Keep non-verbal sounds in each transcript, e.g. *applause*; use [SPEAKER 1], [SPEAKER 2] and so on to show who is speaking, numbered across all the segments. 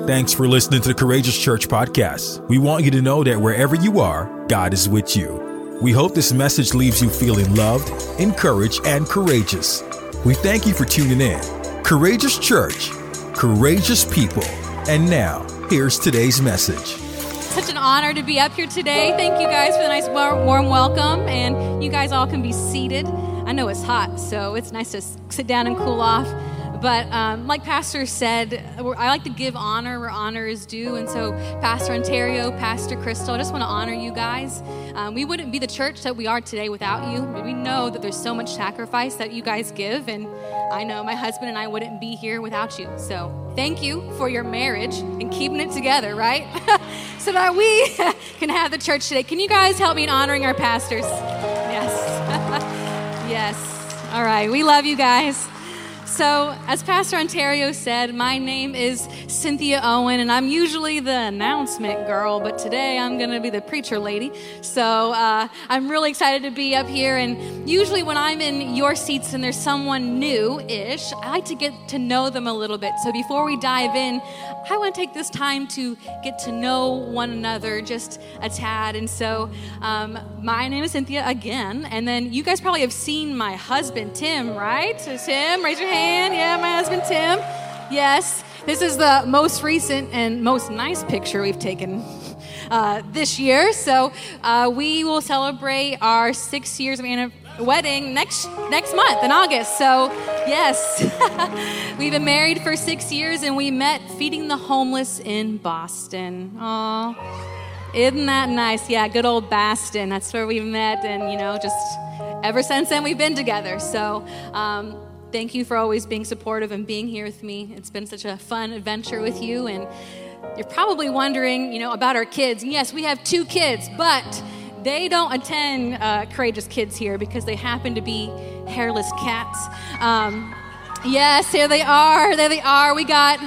[SPEAKER 1] Thanks for listening to the Courageous Church podcast. We want you to know that wherever you are, God is with you. We hope this message leaves you feeling loved, encouraged, and courageous. We thank you for tuning in. Courageous Church, courageous people. And now, here's today's message.
[SPEAKER 2] Such an honor to be up here today. Thank you guys for the nice warm welcome. And you guys all can be seated. I know it's hot, so it's nice to sit down and cool off. But um, like Pastor said, I like to give honor where honor is due. And so, Pastor Ontario, Pastor Crystal, I just want to honor you guys. Um, we wouldn't be the church that we are today without you. We know that there's so much sacrifice that you guys give. And I know my husband and I wouldn't be here without you. So, thank you for your marriage and keeping it together, right? *laughs* so that we *laughs* can have the church today. Can you guys help me in honoring our pastors? Yes. *laughs* yes. All right. We love you guys. So, as Pastor Ontario said, my name is Cynthia Owen, and I'm usually the announcement girl, but today I'm going to be the preacher lady. So, uh, I'm really excited to be up here. And usually, when I'm in your seats and there's someone new ish, I like to get to know them a little bit. So, before we dive in, I want to take this time to get to know one another just a tad. And so, um, my name is Cynthia again, and then you guys probably have seen my husband, Tim, right? So, Tim, raise your hand. Yeah, my husband Tim. Yes, this is the most recent and most nice picture we've taken uh, this year. So uh, we will celebrate our six years of wedding next next month in August. So yes, *laughs* we've been married for six years and we met feeding the homeless in Boston. Oh, isn't that nice? Yeah, good old Boston. That's where we met, and you know, just ever since then we've been together. So. Um, thank you for always being supportive and being here with me. It's been such a fun adventure with you. And you're probably wondering, you know, about our kids. And yes, we have two kids, but they don't attend uh, Courageous Kids here because they happen to be hairless cats. Um, yes, here they are. There they are. We got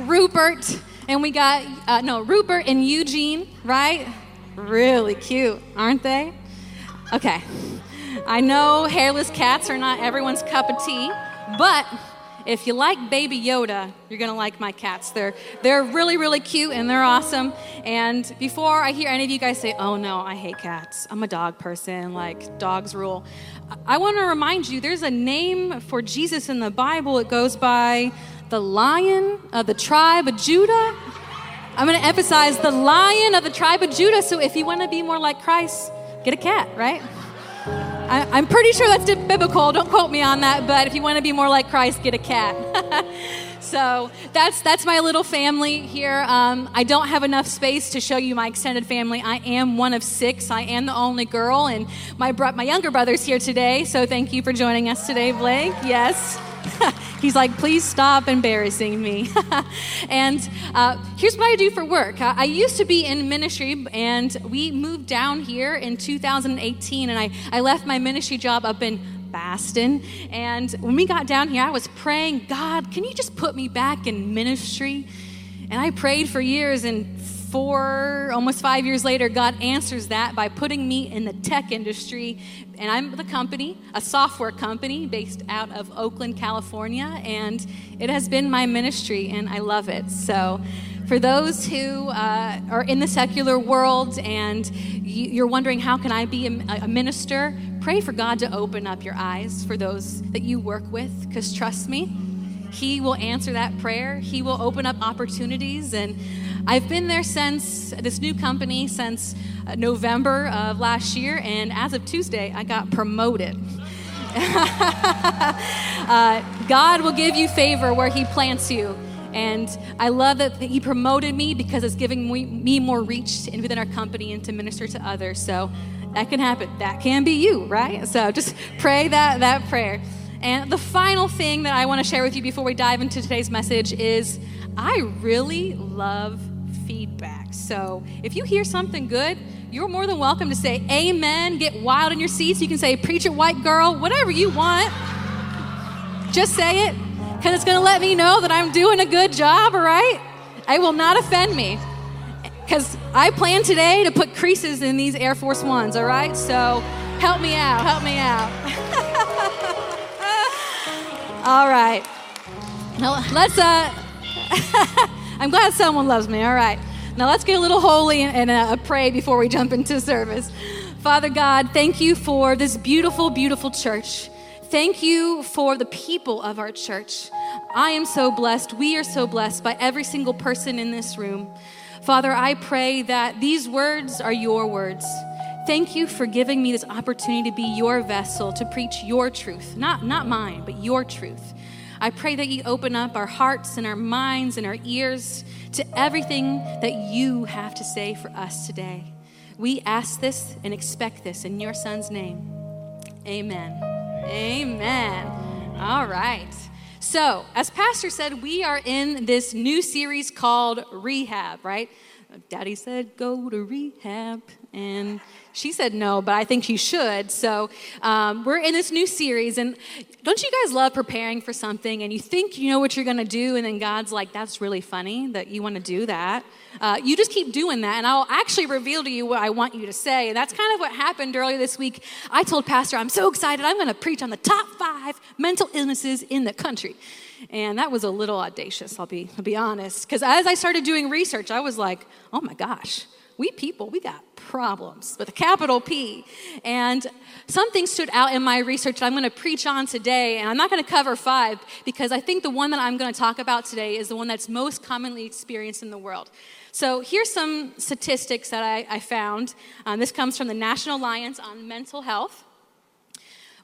[SPEAKER 2] Rupert and we got, uh, no, Rupert and Eugene, right? Really cute, aren't they? Okay. I know hairless cats are not everyone's cup of tea. But if you like Baby Yoda, you're gonna like my cats. They're they're really really cute and they're awesome. And before I hear any of you guys say, "Oh no, I hate cats. I'm a dog person. Like dogs rule," I want to remind you, there's a name for Jesus in the Bible. It goes by the Lion of the tribe of Judah. I'm to emphasize the Lion of the tribe of Judah. So if you want to be more like Christ, get a cat, right? I, am pretty sure that's biblical. Don't quote me on that. But if you want to be more like Christ, get a cat. *laughs* so that's that's my little family here. Um, I don't have enough space to show you my extended family. I am one of six. I am the only girl, and my bro- my younger brother's here today. So thank you for joining us today, Blake. Yes. *laughs* He's like, please stop embarrassing me. *laughs* and uh, here's what I do for work I, I, used to be in ministry, and we moved down here in 2018, and I, I left my ministry job up in Boston. And when we got down here, I was praying, God, can you just put me back in ministry? And I prayed for years, and four, almost five years later, God answers that by putting me in the tech industry. And I'm the company, a software company based out of Oakland, California. And it has been my ministry, and I love it. So, for those who uh, are in the secular world and you're wondering, how can I be a, minister? Pray for God to open up your eyes for those that you work with, because trust me, He will answer that prayer. He will open up opportunities. And I've been there since this new company since uh, November of last year, and as of Tuesday, I got promoted. *laughs* uh, God will give you favor where He plants you. And I love that He promoted me because it's giving me more reach within our company and to minister to others. So that can happen. That can be you, right? So just pray that, that prayer. And the final thing that I want to share with you before we dive into today's message is I really love feedback. So if you hear something good, you're more than welcome to say amen, get wild in your seats. You can say preach it, white girl, whatever you want. Just say it because it's going to let me know that I'm doing a good job, all right? It will not offend me because I plan today to put creases in these Air Force Ones, all right? So help me out, help me out. *laughs* all right. Now, let's, uh, *laughs* I'm glad someone loves me. All right. Now let's get a little holy and, uh, pray before we jump into service. Father God, thank you for this beautiful, beautiful church. Thank you for the people of our church. I am so blessed. We are so blessed by every single person in this room. Father, I pray that these words are your words. Thank you for giving me this opportunity to be your vessel to preach your truth, not, not mine, but your truth. I pray that you open up our hearts and our minds and our ears to everything that you have to say for us today. We ask this and expect this in your son's name. Amen. Amen. All right. So, as Pastor said, we are in this new series called Rehab, right? Daddy said, go to rehab. And she said no, but I think she should. So um, we're in this new series, and don't you guys love preparing for something and you think you know what you're going to do, and then God's like, that's really funny that you want to do that? Uh, you just keep doing that, and I'll actually reveal to you what I want you to say. And that's kind of what happened earlier this week. I told Pastor, I'm so excited, I'm going to preach on the top five mental illnesses in the country. And that was a little audacious, I'll be, I'll be honest. Because as I started doing research, I was like, oh my gosh, we people, we got problems with a capital P. And something stood out in my research that I'm going to preach on today. And I'm not going to cover five because I think the one that I'm going to talk about today is the one that's most commonly experienced in the world. So here's some statistics that I, I found. Um, this comes from the National Alliance on Mental Health.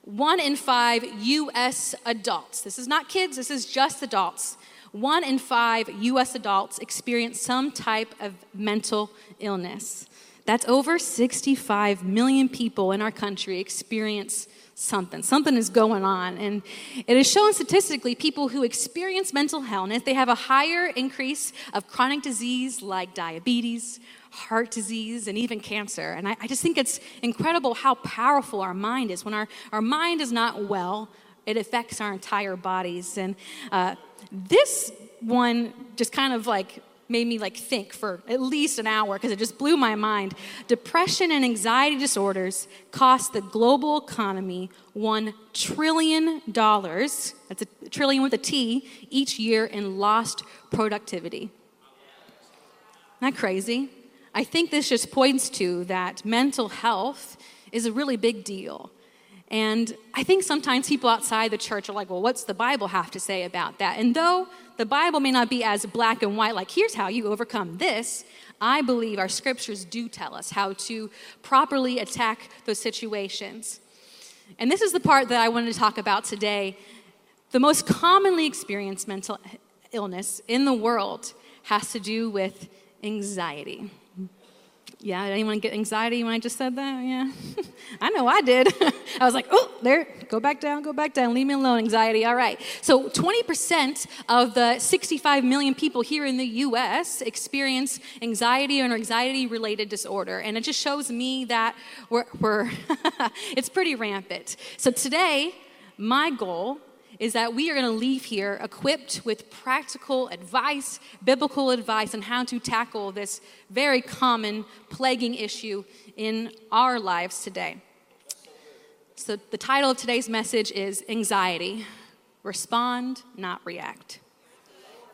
[SPEAKER 2] One in five US adults, this is not kids, this is just adults, one in five US adults experience some type of mental illness. That's over 65 million people in our country experience something. Something is going on. And it is shown statistically people who experience mental illness, they have a higher increase of chronic disease like diabetes, heart disease, and even cancer. And I, I just think it's incredible how powerful our mind is. When our, our mind is not well, it affects our entire bodies. And uh, this one just kind of like made me like think for at least an hour because it just blew my mind. Depression and anxiety disorders cost the global economy 1 trillion dollars. That's a trillion with a T each year in lost productivity. Isn't that crazy? I think this just points to that mental health is a really big deal. And I think sometimes people outside the church are like, well, what's the Bible have to say about that? And though the Bible may not be as black and white, like, here's how you overcome this, I believe our scriptures do tell us how to properly attack those situations. And this is the part that I wanted to talk about today. The most commonly experienced mental illness in the world has to do with anxiety. Yeah, anyone get anxiety when I just said that? Yeah. *laughs* I know I did. *laughs* I was like, oh, there, go back down, go back down, leave me alone, anxiety. All right. So 20% of the 65 million people here in the US experience anxiety or anxiety related disorder. And it just shows me that we're, we're *laughs* it's pretty rampant. So today, my goal is that we are going to leave here equipped with practical advice, biblical advice on how to tackle this very common plaguing issue in our lives today. So, the title of today's message is Anxiety Respond, Not React.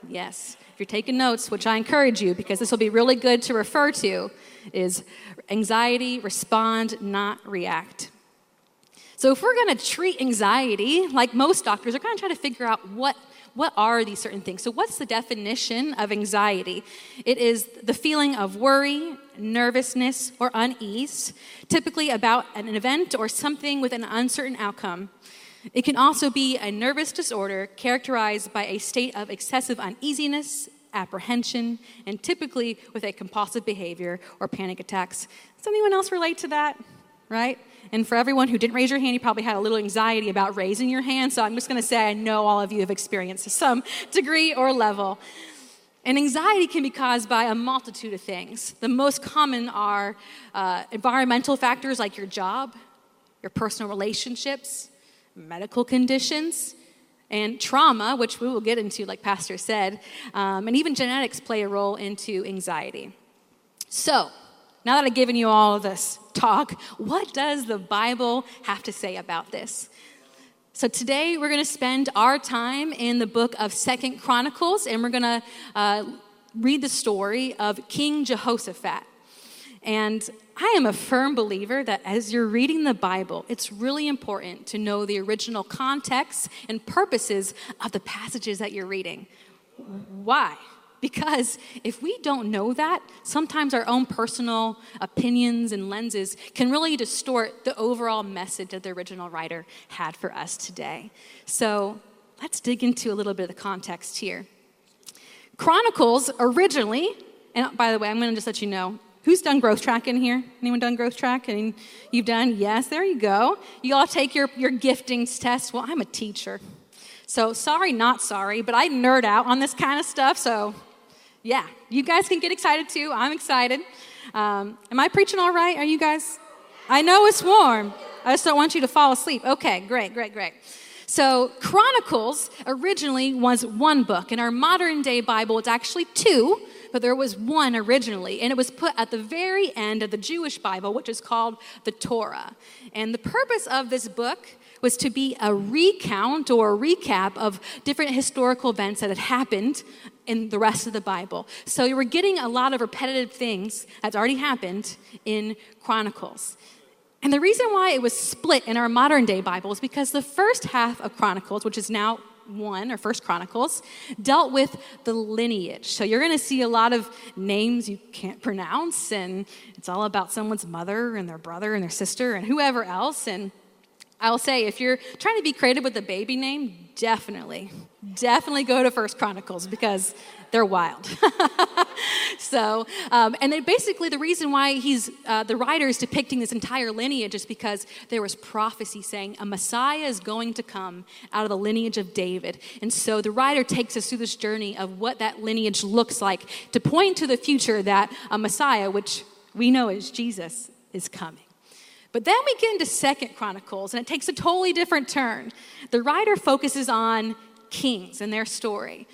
[SPEAKER 2] Yes, if you're taking notes, which I encourage you because this will be really good to refer to, is anxiety, respond, not react. So if we're going to treat anxiety, like most doctors are going to try to figure out what what are these certain things? So, what's the definition of anxiety? It is the feeling of worry, nervousness, or unease, typically about an event or something with an uncertain outcome. It can also be a nervous disorder characterized by a state of excessive uneasiness, apprehension, and typically with a compulsive behavior or panic attacks. Does anyone else relate to that? Right? And for everyone who didn't raise your hand, you probably had a little anxiety about raising your hand. So I'm just going to say I know all of you have experienced some degree or level. And anxiety can be caused by a multitude of things. The most common are uh, environmental factors like your job, your personal relationships, medical conditions, and trauma, which we will get into, like Pastor said, um, and even genetics play a role into anxiety. So, now that I've given you all this talk, what does the Bible have to say about this? So today we're going to spend our time in the book of Second Chronicles, and we're going to uh, read the story of King Jehoshaphat. And I am a firm believer that as you're reading the Bible, it's really important to know the original context and purposes of the passages that you're reading. Why? Because if we don't know that, sometimes our own personal opinions and lenses can really distort the overall message that the original writer had for us today. So let's dig into a little bit of the context here. Chronicles originally, and by the way, I'm going to just let you know who's done growth track in here? Anyone done growth track? And you've done? Yes, there you go. You all take your, your giftings test. Well, I'm a teacher. So sorry, not sorry, but I nerd out on this kind of stuff. So yeah, you guys can get excited too. I'm excited. Um, am I preaching all right? Are you guys? I know it's warm. I just don't want you to fall asleep. Okay, great, great, great. So, Chronicles originally was one book. In our modern day Bible, it's actually two, but there was one originally, and it was put at the very end of the Jewish Bible, which is called the Torah. And the purpose of this book was to be a recount or a recap of different historical events that had happened in the rest of the Bible. So you were getting a lot of repetitive things that's already happened in Chronicles. And the reason why it was split in our modern day Bible is because the first half of Chronicles, which is now one or first chronicles dealt with the lineage so you're going to see a lot of names you can't pronounce and it's all about someone's mother and their brother and their sister and whoever else and I'll say if you're trying to be creative with a baby name, definitely, definitely go to First Chronicles because they're wild. *laughs* so, um, and then basically the reason why he's uh, the writer is depicting this entire lineage is because there was prophecy saying a Messiah is going to come out of the lineage of David, and so the writer takes us through this journey of what that lineage looks like to point to the future that a Messiah, which we know is Jesus, is coming. But then we get into Second Chronicles, and it takes a totally different turn. The writer focuses on kings and their story,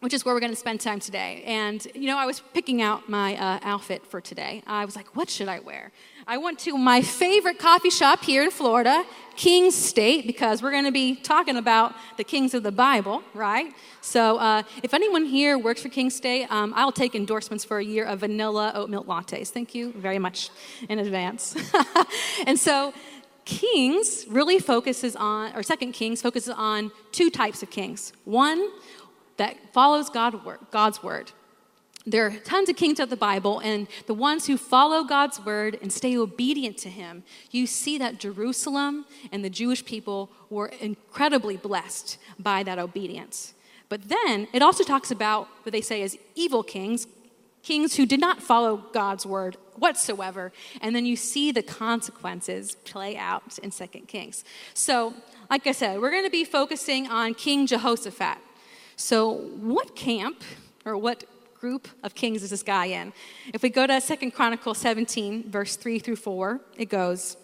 [SPEAKER 2] which is where we're going to spend time today. And, you know, I was picking out my uh, outfit for today. I was like, what should I wear? I went to my favorite coffee shop here in Florida, King's State, because we're going to be talking about the kings of the Bible, right? So uh, if anyone here works for King's State, um, I'll take endorsements for a year of vanilla oat milk lattes. Thank you very much in advance. *laughs* and so Kings really focuses on, or Second Kings focuses on two types of kings. One that follows God, God's word. There are tons of kings of the Bible, and the ones who follow God's word and stay obedient to Him, you see that Jerusalem and the Jewish people were incredibly blessed by that obedience. But then it also talks about what they say is evil kings, kings who did not follow God's word whatsoever. And then you see the consequences play out in Second Kings. So, like I said, we're going to be focusing on King Jehoshaphat. So, what camp or what group of kings is this guy in? If we go to Second Chronicles 17, verse 3 through 4, it goes,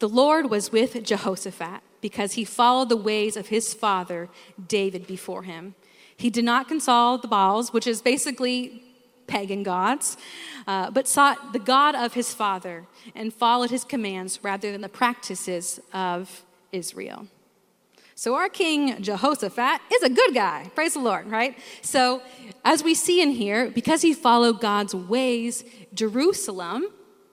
[SPEAKER 2] The Lord was with Jehoshaphat because he followed the ways of his father David before him. He did not consult the Baals, which is basically pagan gods, uh, but sought the God of his father and followed his commands rather than the practices of Israel. So, our king Jehoshaphat is a good guy. Praise the Lord, right? So, as we see in here, because he followed God's ways, Jerusalem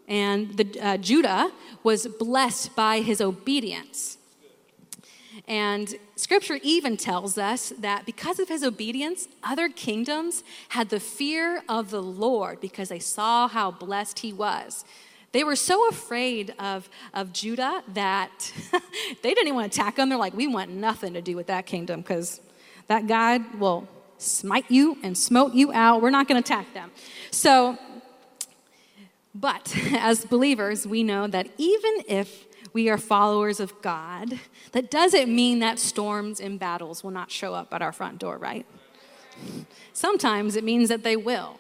[SPEAKER 2] and the, uh, Judah was blessed by his obedience. And scripture even tells us that because of his obedience, other kingdoms had the fear of the Lord because they saw how blessed he was. They were so afraid of, of Judah that *laughs* they didn't even want to attack them. They're like, we want nothing to do with that kingdom because that God will smite you and smote you out. We're not going to attack them. So, but *laughs* as believers, we know that even if we are followers of God, that doesn't mean that storms and battles will not show up at our front door, right? Sometimes it means that they will.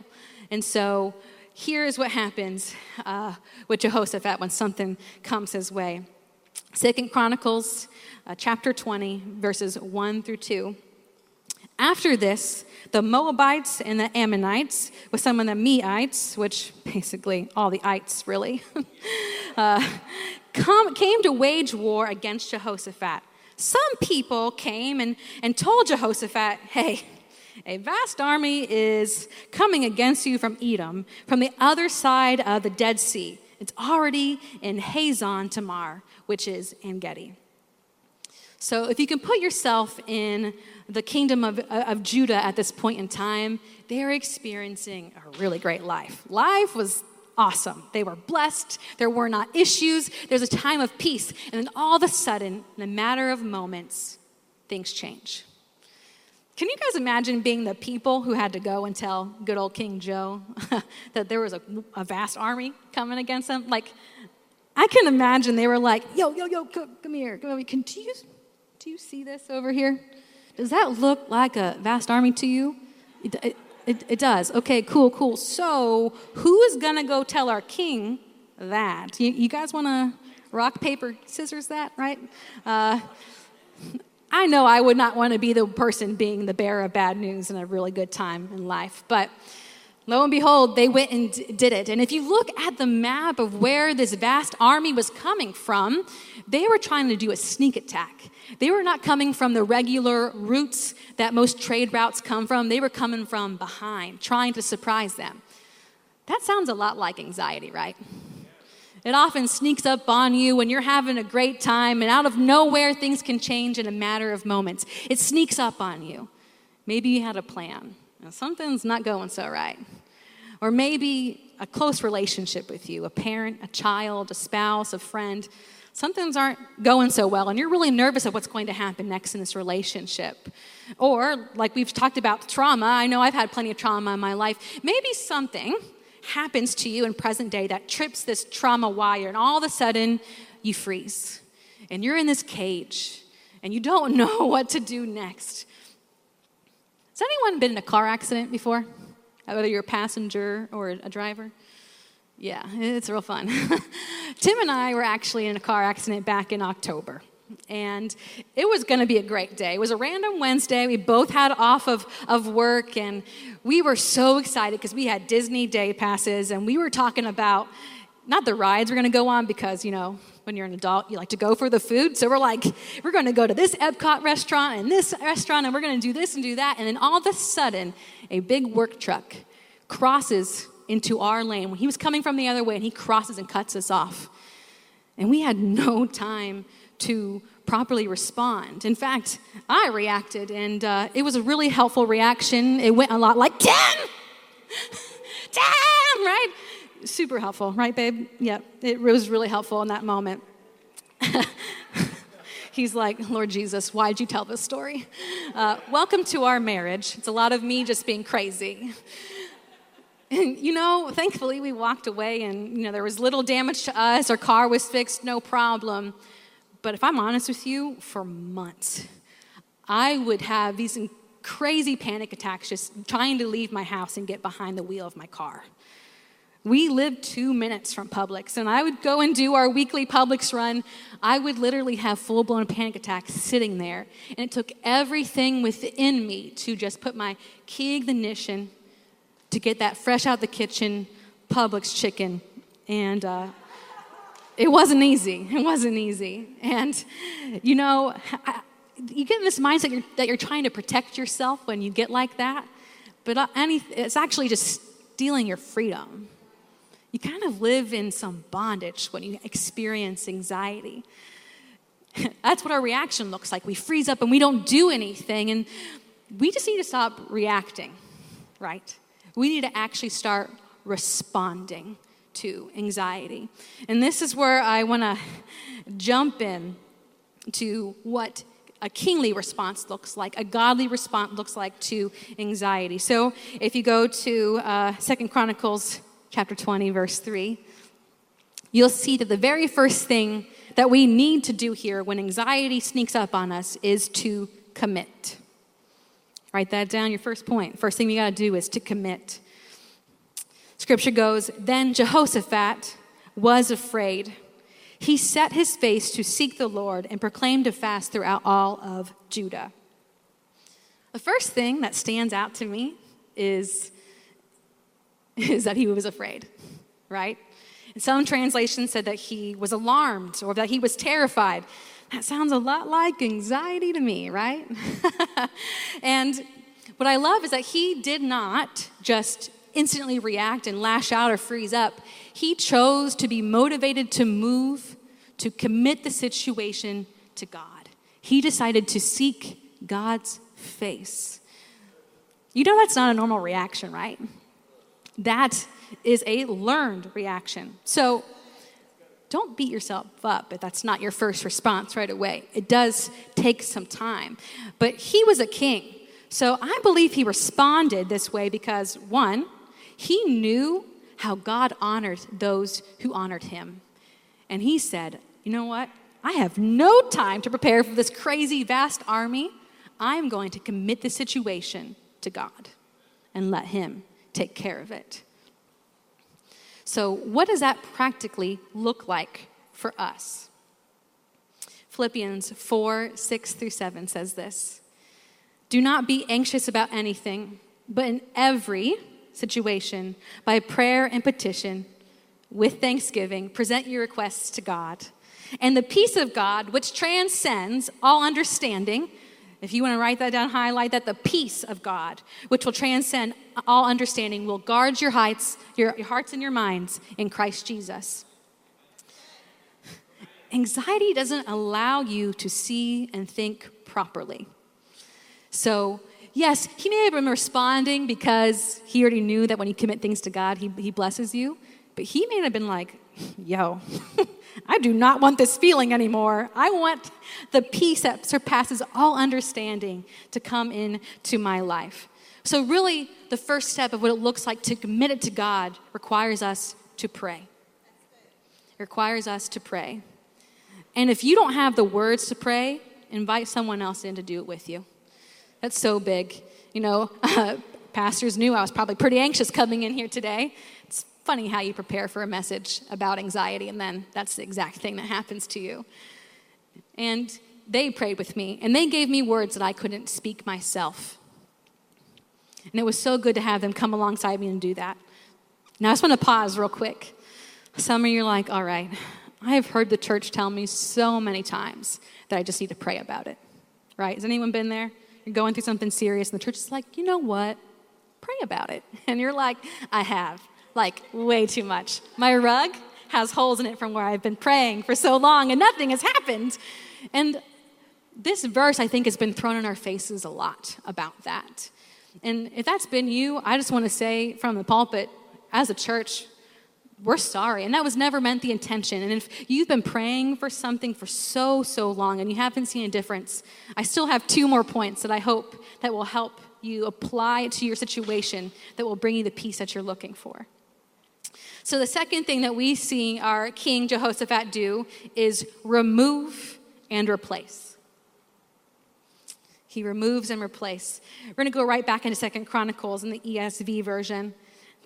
[SPEAKER 2] And so here's what happens uh, with Jehoshaphat when something comes his way. Second Chronicles uh, chapter 20, verses 1 through 2. After this, the Moabites and the Ammonites, with some of the Meunites, which basically all the ites really, *laughs* uh, come, came to wage war against Jehoshaphat. Some people came and, and told Jehoshaphat, hey, A vast army is coming against you from Edom, from the other side of the Dead Sea. It's already in Hazon Tamar, which is En Gedi. So if you can put yourself in the kingdom of, of Judah at this point in time, they're experiencing a really great life. Life was awesome. They were blessed. There were not issues. There's a time of peace. And then all of a sudden, in a matter of moments, things change. Can you guys imagine being the people who had to go and tell good old King Joe *laughs* that there was a, a, vast army coming against them? Like, I can imagine they were like, yo, yo, yo, come, come here. Come. Can, do, you, do you see this over here? Does that look like a vast army to you? It, it, it, it does. Okay, cool, cool. So, who is going to go tell our king that? You, you guys want to rock, paper, scissors that, right? Uh, I know I would not want to be the person being the bearer of bad news in a really good time in life, but lo and behold, they went and did it. And if you look at the map of where this vast army was coming from, they were trying to do a sneak attack. They were not coming from the regular routes that most trade routes come from, they were coming from behind, trying to surprise them. That sounds a lot like anxiety, right? It often sneaks up on you when you're having a great time, and out of nowhere, things can change in a matter of moments. It sneaks up on you. Maybe you had a plan, and something's not going so right. Or maybe a close relationship with you a parent, a child, a spouse, a friend. Some things aren't going so well, and you're really nervous of what's going to happen next in this relationship. Or, like we've talked about trauma, I know I've had plenty of trauma in my life. Maybe something happens to you in present day that trips this trauma wire, and all of a sudden you freeze. And you're in this cage, and you don't *laughs* know what to do next. Has anyone been in a car accident before? Whether you're a passenger or a driver? Yeah, it's real fun. *laughs* Tim and I were actually in a car accident back in October. And it was going to be a great day. It was a random Wednesday. We both had off of, of work, and we were so excited because we had Disney day passes, and we were talking about not the rides we're going to go on because, you know, when you're an adult, you like to go for the food. So we're like, we're going to go to this Epcot restaurant and this restaurant, and we're going to do this and do that. And then all of a sudden, a big work truck crosses into our lane. He was coming from the other way, and he crosses and cuts us off. And we had no time to properly respond. In fact, I reacted, and uh, it was a really helpful reaction. It went a lot like, Ken! Damn, *laughs* right? Super helpful, right, babe? Yep, it was really helpful in that moment. *laughs* He's like, Lord Jesus, why'd you tell this story? Uh, welcome to our marriage. It's a lot of me just being crazy. And you know, thankfully we walked away and you know there was little damage to us, our car was fixed, no problem. But if I'm honest with you, for months, I would have these crazy panic attacks just trying to leave my house and get behind the wheel of my car. We lived two minutes from Publix, and I would go and do our weekly Publix run. I would literally have full blown panic attacks sitting there. And it took everything within me to just put my key ignition to get that fresh out the kitchen Publix chicken. And uh, it wasn't easy. It wasn't easy. And, you know, I, you get in this mindset you're, that you're trying to protect yourself when you get like that, but uh, any, it's actually just stealing your freedom. You kind of live in some bondage when you experience anxiety. *laughs* That's what our reaction looks like. We freeze up and we don't do anything, and we just need to stop reacting, right? We need to actually start responding to anxiety. And this is where I want to jump in to what a kingly response looks like, a godly response looks like to anxiety. So if you go to uh, Second Chronicles chapter 20, verse 3, you'll see that the very first thing that we need to do here when anxiety sneaks up on us is to commit. Write that down, your first point. First thing you got to do is to commit. Scripture goes, Then Jehoshaphat was afraid. He set his face to seek the Lord and proclaimed a fast throughout all of Judah. The first thing that stands out to me is, is that he was afraid, right? And some translations said that he was alarmed or that he was terrified. That sounds a lot like anxiety to me, right? *laughs* and what I love is that he did not just instantly react and lash out or freeze up. He chose to be motivated to move, to commit the situation to God. He decided to seek God's face. You know that's not a normal reaction, right? That is a learned reaction. So don't beat yourself up if that's not your first response right away. It does take some time. But he was a king. So I believe he responded this way because, one, he knew how God honored those who honored him. And he said, You know what? I have no time to prepare for this crazy, vast army. I'm going to commit the situation to God and let him take care of it. So, what does that practically look like for us? Philippians 4 6 through 7 says this Do not be anxious about anything, but in every situation, by prayer and petition, with thanksgiving, present your requests to God. And the peace of God, which transcends all understanding, if you want to write that down, highlight that the peace of God, which will transcend all understanding, will guard your heights, your, your hearts and your minds in Christ Jesus. Anxiety doesn't allow you to see and think properly. So Yes, he may have been responding because he already knew that when you commit things to God, he, he blesses you. But he may have been like, yo, *laughs* I do not want this feeling anymore. I want the peace that surpasses all understanding to come into my life. So, really, the first step of what it looks like to commit it to God requires us to pray. It requires us to pray. And if you don't have the words to pray, invite someone else in to do it with you. That's so big. You know, uh, *laughs* pastors knew I was probably pretty anxious coming in here today. It's funny how you prepare for a message about anxiety, and then that's the exact thing that happens to you. And they prayed with me, and they gave me words that I couldn't speak myself. And it was so good to have them come alongside me and do that. Now, I just want to pause real quick. Some of you are like, all right, I have heard the church tell me so many times that I just need to pray about it, right? Has anyone been there? Going through something serious, and the church is like, you know what? Pray about it. *laughs* And you're like, I have, like, way too much. My rug has holes in it from where I've been praying for so long, and nothing has happened. And this verse, I think, has been thrown in our faces a lot about that. And if that's been you, I just want to say from the pulpit, as a church, we're sorry. And that was never meant the intention. And if you've been praying for something for so, so long and you haven't seen a difference, I still have two more points that I hope that will help you apply to your situation that will bring you the peace that you're looking for. So, the second thing that we see our King Jehoshaphat do is remove and replace. He removes and replace. We're going to go right back into Second Chronicles in the ESV version.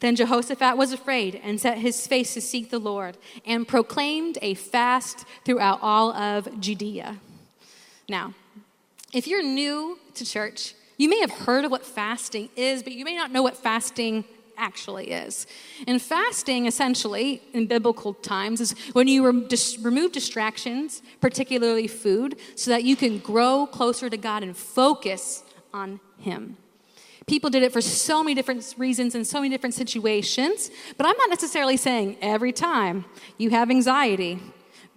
[SPEAKER 2] Then Jehoshaphat was afraid and set his face to seek the Lord and proclaimed a fast throughout all of Judea. Now, if you're new to church, you may have heard of what fasting is, but you may not know what fasting actually is. And fasting, essentially, in biblical times, is when you dis- remove distractions, particularly food, so that you can grow closer to God and focus on Him. People did it for so many different reasons and so many different situations, but I'm not necessarily saying every time you have anxiety,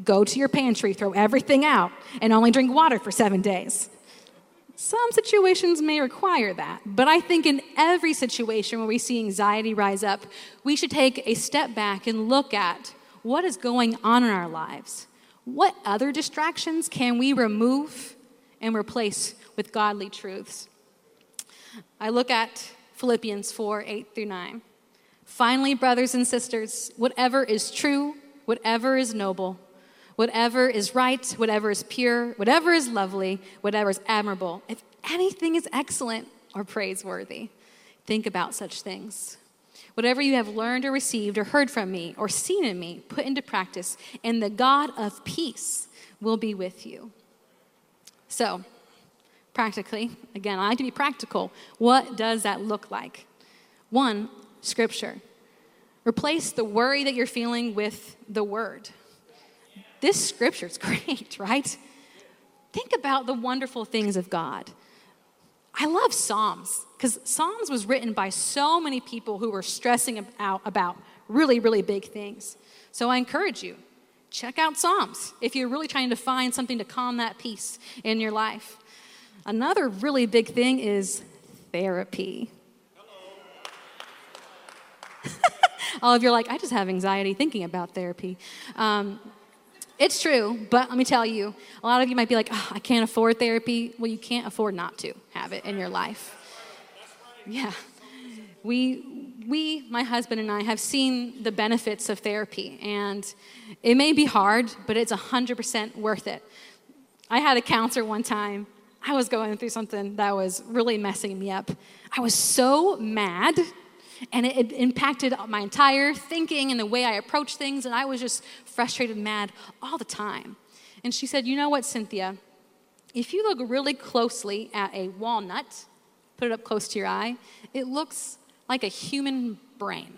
[SPEAKER 2] go to your pantry, throw everything out, and only drink water for seven days. Some situations may require that, but I think in every situation where we see anxiety rise up, we should take a step back and look at what is going on in our lives. What other distractions can we remove and replace with godly truths? I look at Philippians 4 8 through 9. Finally, brothers and sisters, whatever is true, whatever is noble, whatever is right, whatever is pure, whatever is lovely, whatever is admirable, if anything is excellent or praiseworthy, think about such things. Whatever you have learned or received or heard from me or seen in me, put into practice, and the God of peace will be with you. So, practically. Again, I like to be practical. What does that look like? One, scripture. Replace the worry that you're feeling with the word. This scripture is *laughs* great, right? Think about the wonderful things of God. I love Psalms because Psalms was written by so many people who were stressing out about really, really big things. So I encourage you, check out Psalms if you're really trying to find something to calm that peace in your life. Another really big thing is therapy. *laughs* All of you are like, I just have anxiety thinking about therapy. Um, it's true, but let me tell you, a lot of you might be like, oh, I can't afford therapy. Well, you can't afford not to have it in your life. Yeah. We, we, my husband and I, have seen the benefits of therapy, and it may be hard, but it's 100% worth it. I had a counselor one time. I was going through something that was really messing me up. I was so mad and it, it, impacted my entire thinking and the way I approached things, and I was just frustrated and mad all the time. And she said, You know what, Cynthia? If you look really closely at a walnut, put it up close to your eye, it looks like a human brain.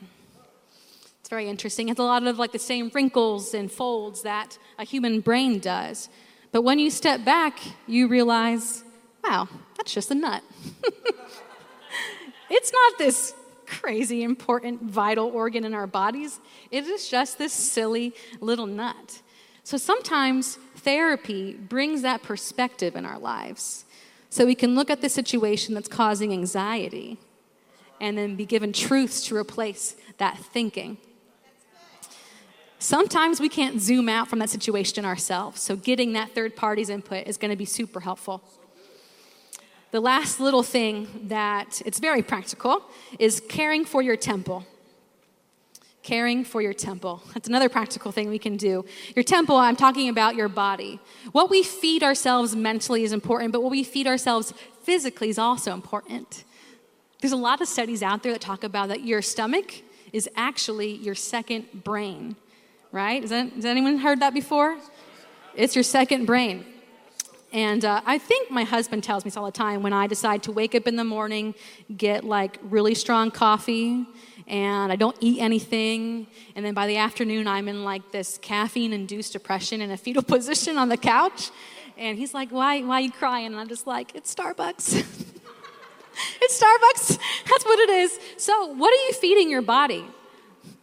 [SPEAKER 2] It's very interesting. It's a lot of like the same wrinkles and folds that a human brain does. But when you step back, you realize, wow, that's just a nut. *laughs* it's not this crazy important vital organ in our bodies. It is just this silly little nut. So sometimes therapy brings that perspective in our lives. So we can look at the situation that's causing anxiety and then be given truths to replace that thinking. Sometimes we can't zoom out from that situation ourselves, so getting that third party's input is going to be super helpful. The last little thing that it's very practical is caring for your temple. Caring for your temple. That's another practical thing we can do. Your temple, I'm talking about your body. What we feed ourselves mentally is important, but what we feed ourselves physically is also important. There's a lot of studies out there that talk about that your stomach is actually your second brain, right? Has, that, has anyone heard that before? It's your second brain. And uh, I think my husband tells me this all the time when I decide to wake up in the morning, get like really strong coffee, and I don't eat anything. And then by the afternoon, I'm in like this caffeine induced depression in a fetal *laughs* position on the couch. And he's like, Why, why are you crying? And I'm just like, It's Starbucks. *laughs* it's Starbucks. That's what it is. So, what are you feeding your body?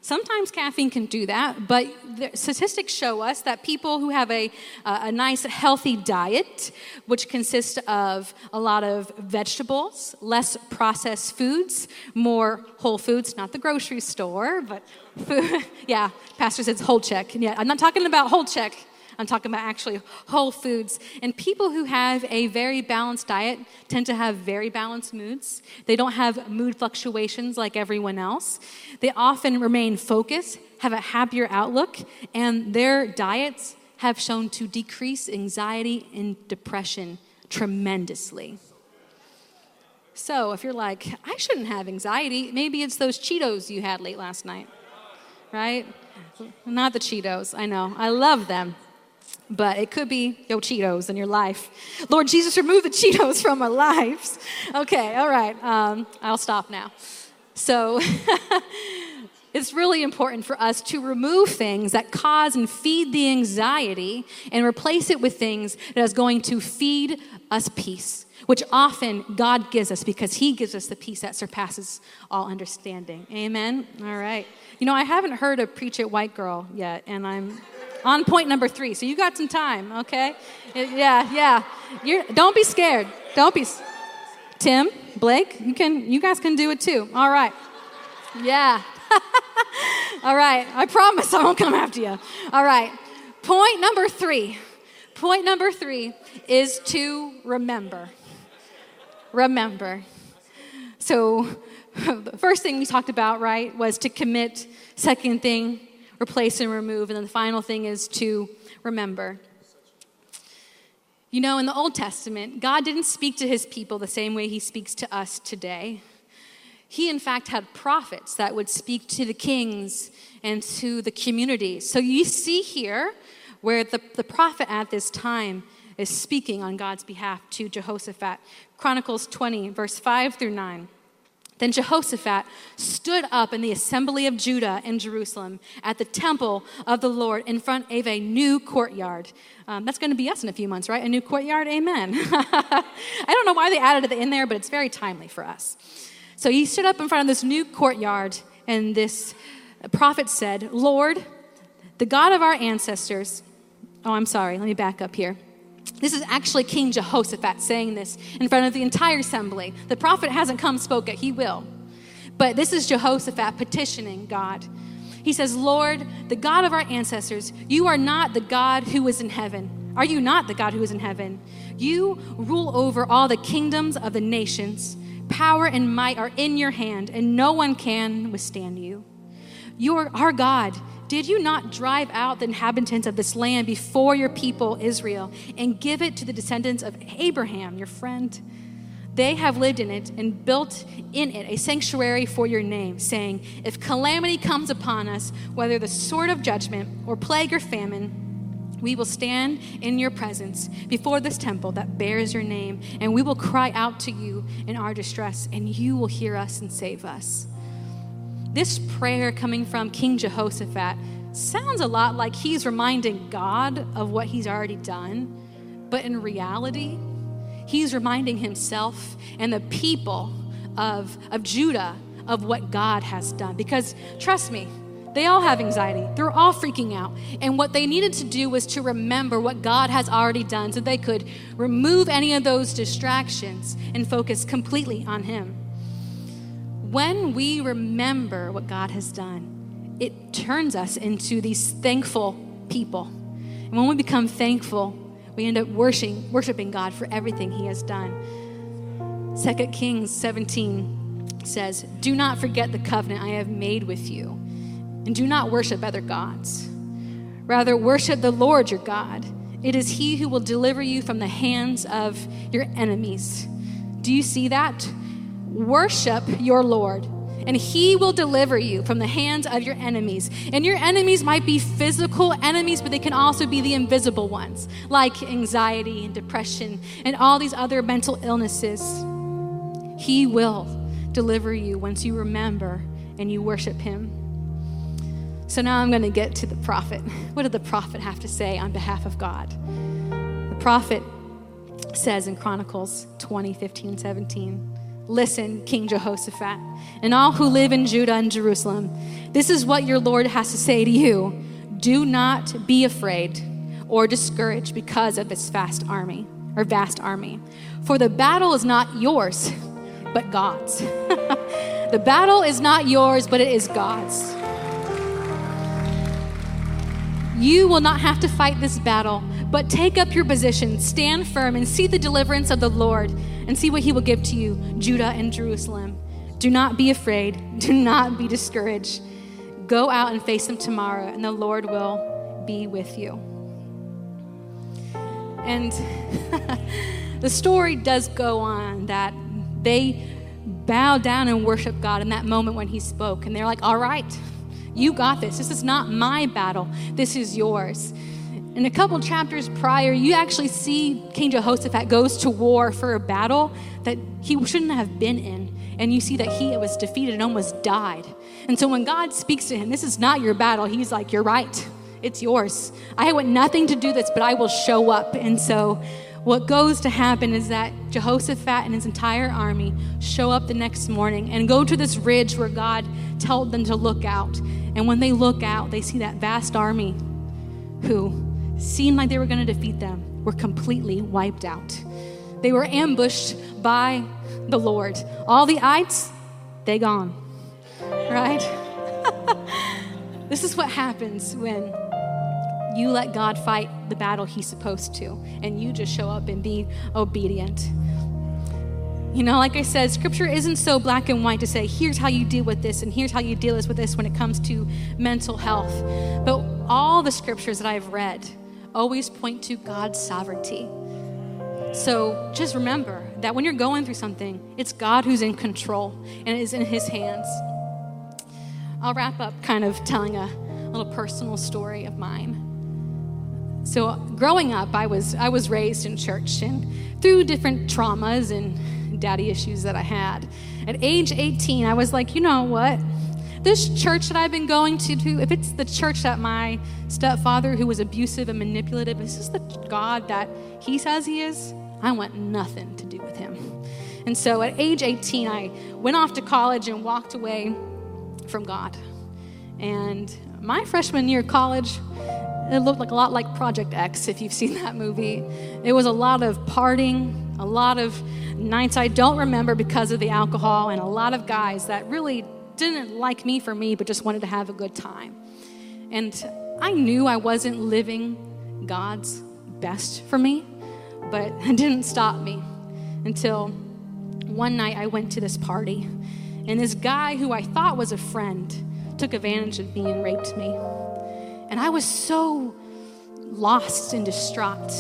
[SPEAKER 2] Sometimes caffeine can do that, but statistics show us that people who have a, a nice, healthy diet, which consists of a lot of vegetables, less processed foods, more whole foods, not the grocery store, but food. *laughs* yeah, Pastor says whole check. Yeah, I'm not talking about whole check. I'm talking about actually whole foods. And people who have a very balanced diet tend to have very balanced moods. They don't have mood fluctuations like everyone else. They often remain focused, have a happier outlook, and their diets have shown to decrease anxiety and depression tremendously. So, if you're like, I shouldn't have anxiety, maybe it's those Cheetos you had late last night, right? Not the Cheetos, I know. I love them but it could be your Cheetos in your life. Lord Jesus, remove the Cheetos from our lives. Okay, all right, um, I'll stop now. So, *laughs* it's really important for us to remove things that cause and feed the anxiety and replace it with things that is going to feed us peace, which often God gives us because He gives us the peace that surpasses all understanding. Amen? All right. You know, I haven't heard a Preach It White Girl yet, and I'm on point number three. So you got some time, okay? Yeah, yeah. You're, don't be scared. Don't be. Tim, Blake, you can. You guys can do it too. All right. Yeah. *laughs* All right. I promise I won't come after you. All right. Point number three. Point number three is to remember. Remember. So, the first thing we talked about, right, was to commit. Second thing, replace and remove. And then the final thing is to remember. You know, in the Old Testament, God didn't speak to his people the same way he speaks to us today. He, in fact, had prophets that would speak to the kings and to the community. So you see here where the, the prophet at this time is speaking on God's behalf to Jehoshaphat. Chronicles 20, verse 5 through 9. Then Jehoshaphat stood up in the assembly of Judah in Jerusalem at the temple of the Lord in front of a new courtyard. Um, that's going to be us in a few months, right? A new courtyard? Amen. *laughs* I don't know why they added it in there, but it's very timely for us. So he stood up in front of this new courtyard, and this prophet said, Lord, the God of our ancestors, oh, I'm sorry, let me back up here. This is actually King Jehoshaphat saying this in front of the entire assembly. The prophet hasn't come spoke it, he will. But this is Jehoshaphat petitioning God. He says, Lord, the God of our ancestors, you are not the God who is in heaven. Are you not the God who is in heaven? You rule over all the kingdoms of the nations. Power and might are in your hand, and no one can withstand you. You are our God. Did you not drive out the inhabitants of this land before your people Israel and give it to the descendants of Abraham, your friend? They have lived in it and built in it a sanctuary for your name, saying, If calamity comes upon us, whether the sword of judgment or plague or famine, we will stand in your presence before this temple that bears your name, and we will cry out to you in our distress, and you will hear us and save us. This prayer coming from King Jehoshaphat sounds a lot like he's reminding God of what he's already done, but in reality, he's reminding himself and the people of, of Judah of what God has done. Because trust me, they all have anxiety. They're all freaking out. And what they needed to do was to remember what God has already done so they could remove any of those distractions and focus completely on Him when we remember what God has done, it turns us into these thankful people. And when we become thankful, we end up worshiping, worshiping God for everything He has done. 2 Kings 17 says, Do not forget the covenant I have made with you, and do not worship other gods. Rather, worship the Lord your God. It is He who will deliver you from the hands of your enemies. Do you see that? Worship your Lord, and he will deliver you from the hands of your enemies. And your enemies might be physical enemies, but they can also be the invisible ones, like anxiety and depression and all these other mental illnesses. He will deliver you once you remember and you worship him. So now I'm going to get to the prophet. What did the prophet have to say on behalf of God? The prophet says in Chronicles 20, 15, 17. Listen, King Jehoshaphat, and all who live in Judah and Jerusalem. This is what your Lord has to say to you. Do not be afraid or discouraged because of this vast army or vast army. For the battle is not yours, but God's. *laughs* the battle is not yours, but it is God's. You will not have to fight this battle, but take up your position, stand firm, and see the deliverance of the Lord and see what he will give to you, Judah and Jerusalem. Do not be afraid. *laughs* Do not be discouraged. Go out and face them tomorrow, and the Lord will be with you. And *laughs* the story does go on that they bow down and worship God in that moment when he spoke. And they're like, all right, you got this. This is not my battle, this is yours. In a couple chapters prior, you actually see King Jehoshaphat goes to war for a battle that he shouldn't have been in. And you see that he was defeated and almost died. And so when God speaks to him, this is not your battle, he's like, You're right, it's yours. I want nothing to do this, but I will show up. And so what goes to happen is that Jehoshaphat and his entire army show up the next morning and go to this ridge where God told them to look out. And when they look out, they see that vast army who seemed like they were going to defeat them were completely wiped out. They were ambushed by the Lord. All the ites, they gone. Right? *laughs* this is what happens when you let God fight the battle he's supposed to and you just show up and be obedient. You know, like I said, scripture isn't so black and white to say, here's how you deal with this and here's how you deal with this when it comes to mental health. But all the scriptures that I've read, always point to God's sovereignty. So just remember that when you're going through something, it's God who's in control and it is in His hands. I'll wrap up kind of telling a little personal story of mine. So growing up, I was I was raised in church and through different traumas and daddy issues that I had. at age 18, I was like, you know what? This church that I've been going to, if it's the church that my stepfather, who was abusive and manipulative, is this the God that he says he is? I want nothing to do with him. And so at age 18, I went off to college and walked away from God. And my freshman year of college, it looked like a lot like Project X, if you've seen *laughs* that movie. It was a lot of partying, a lot of nights I don't remember because of the alcohol, and a lot of guys that really didn't like me for me, but just wanted to have a good time. And I knew I wasn't living God's best for me, but *laughs* it didn't stop me until one night I went to this party, and this guy who I thought was a friend took advantage of me and raped me. And I was so lost and distraught.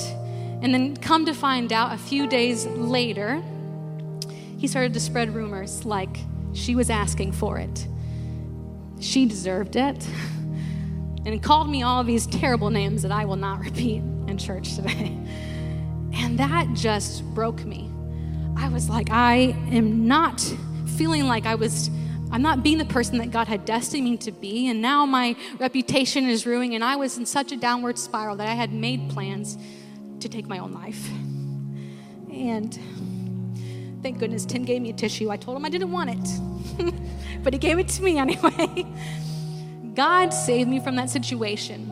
[SPEAKER 2] And then, come to find out, a few days later, he started to spread rumors like she was asking for it. She deserved it. *laughs* And called me all these terrible names that I will not repeat in church today. *laughs* And that just broke me. I was like, I am not feeling like I was I'm not being the person that God had destined me to be. And now my reputation is ruining. And I was in such a downward spiral that I had made plans to take my own life. And thank goodness Tim gave me a tissue. I told him I didn't want it, *laughs* but he gave it to me *laughs* anyway. God saved me from that situation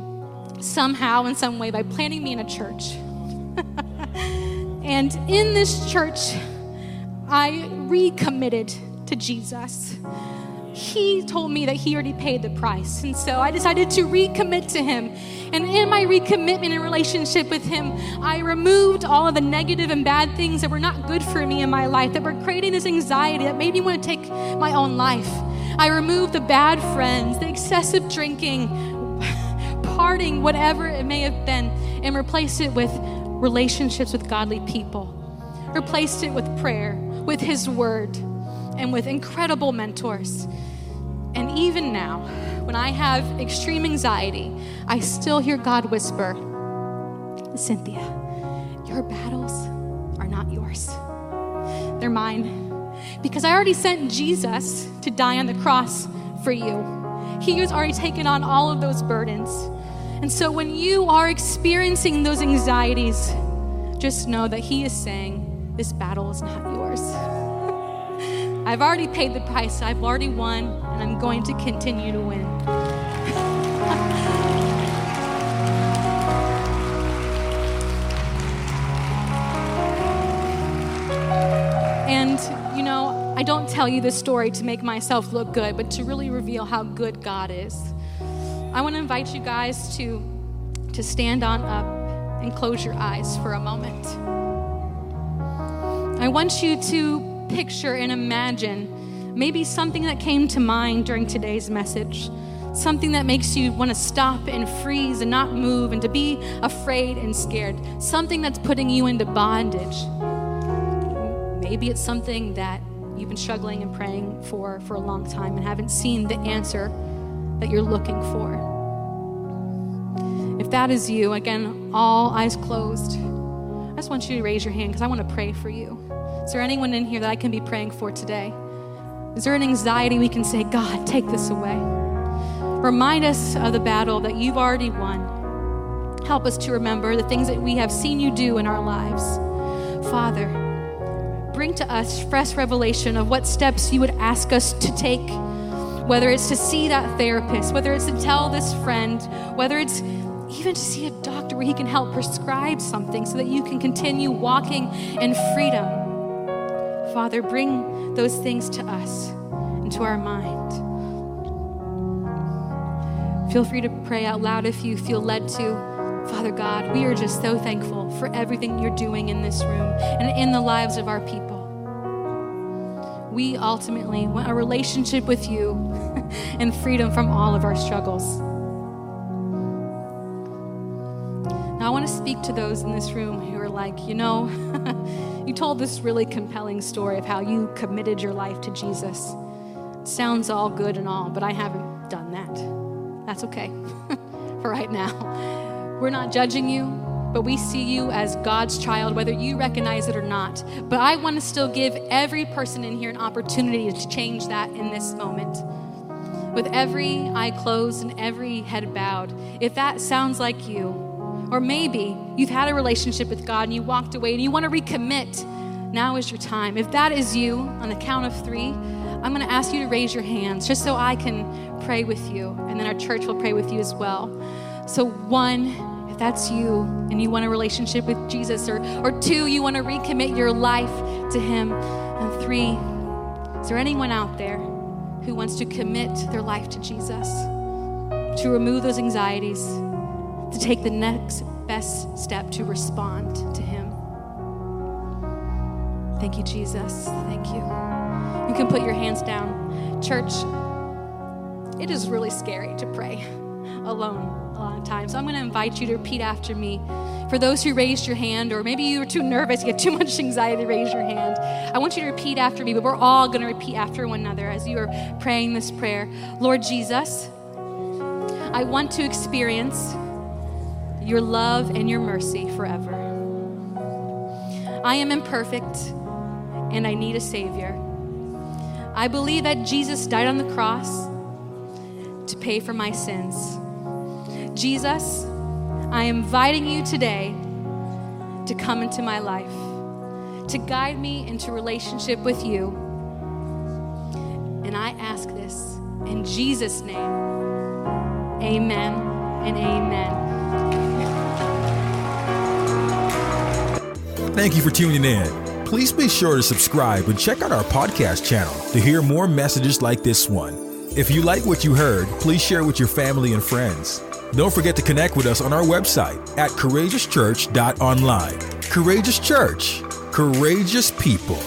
[SPEAKER 2] somehow, in some way, by planting me in a church. *laughs* and in this church, I recommitted to Jesus. He told me that he already paid the price. And so I decided to recommit to him. And in my recommitment and relationship with him, I removed all of the negative and bad things that were not good for me in my life, that were creating this anxiety that made me want to take my own life. I removed the bad friends, the excessive drinking, *laughs* parting, whatever it may have been, and replaced it with relationships with godly people. Replaced it with prayer, with his word and with incredible mentors. And even now, when I have extreme anxiety, I still hear God whisper, Cynthia, your battles are not yours, they're mine. Because I already sent Jesus to die on the cross for you. He has already taken on all of those burdens. And so when you are experiencing those anxieties, just know that He is saying, This battle is not yours. I've already paid the price. I've already won, and I'm going to continue to win. *laughs* and, you know, I don't tell you this story to make myself look good, but to really reveal how good God is. I want to invite you guys to, to stand on up and close your eyes for a moment. I want you to picture and imagine maybe something that came to mind during today's message. Something that makes you want to stop and freeze and not move and to be afraid and scared. Something that's putting you into bondage. Maybe it's something that you've been struggling and praying for for a long time and haven't seen the answer that you're looking for. If that is you, again, all eyes closed, I just want you to raise your hand because I want to pray for you. Is there anyone in here that I can be praying for today? Is there an anxiety we can say, God, take this away? Remind us of the battle that you've already won. Help us to remember the things that we have seen you do in our lives. Father, bring to us fresh revelation of what steps you would ask us to take, whether it's to see that therapist, whether it's to tell this friend, whether it's even to see a doctor where he can help prescribe something so that you can continue walking in freedom. Father, bring those things to us into our mind. Feel free to pray out loud if you feel led to. Father God, we are just so thankful for everything you're doing in this room and in the lives of our people. We ultimately want a relationship with you *laughs* and freedom from all of our struggles. Now, I want to speak to those in this room who are like, you know, *laughs* You told this really compelling story of how you committed your life to Jesus. It sounds all good and all, but I haven't done that. That's okay *laughs* for right now. We're not judging you. but we see you as God's child, whether you recognize it or not. But I want to still give every person in here an opportunity to change that in this moment. With every eye closed and every head bowed, if that sounds like you, or maybe you've had a relationship with God and you walked away and you want to recommit, now is your time. If that is you, on the count of three, I'm going to ask you to raise your hands just so I can pray with you, and then our church will pray with you as well. So, one, if that's you and you want a relationship with Jesus, or, or two, you want to recommit your life to Him, and three, is there anyone out there who wants to commit their life to Jesus, to remove those anxieties, to take the next best step to respond to Him? Thank you, Jesus. Thank you. You can put your hands down. Church, it is really scary to pray alone a long time. So I'm going to invite you to repeat after me. For those who raised your hand, or maybe you were too nervous, you had too much anxiety raise your hand, I want you to repeat after me, but we're all going to repeat after one another as you are praying this prayer. Lord Jesus, I want to experience your love and your mercy forever. I am imperfect and I need a Savior. I believe that Jesus died on the cross to pay for my sins. Jesus, I am inviting you today to come into my life, to guide me into relationship with you. And I ask this in Jesus' name. Amen and amen.
[SPEAKER 1] Thank you for tuning in. Please be sure to subscribe and check out our podcast channel to hear more messages like this one. If you like what you heard, please share with your family and friends. Don't forget to connect with us on our website at courageouschurch.online. Courageous Church, courageous people.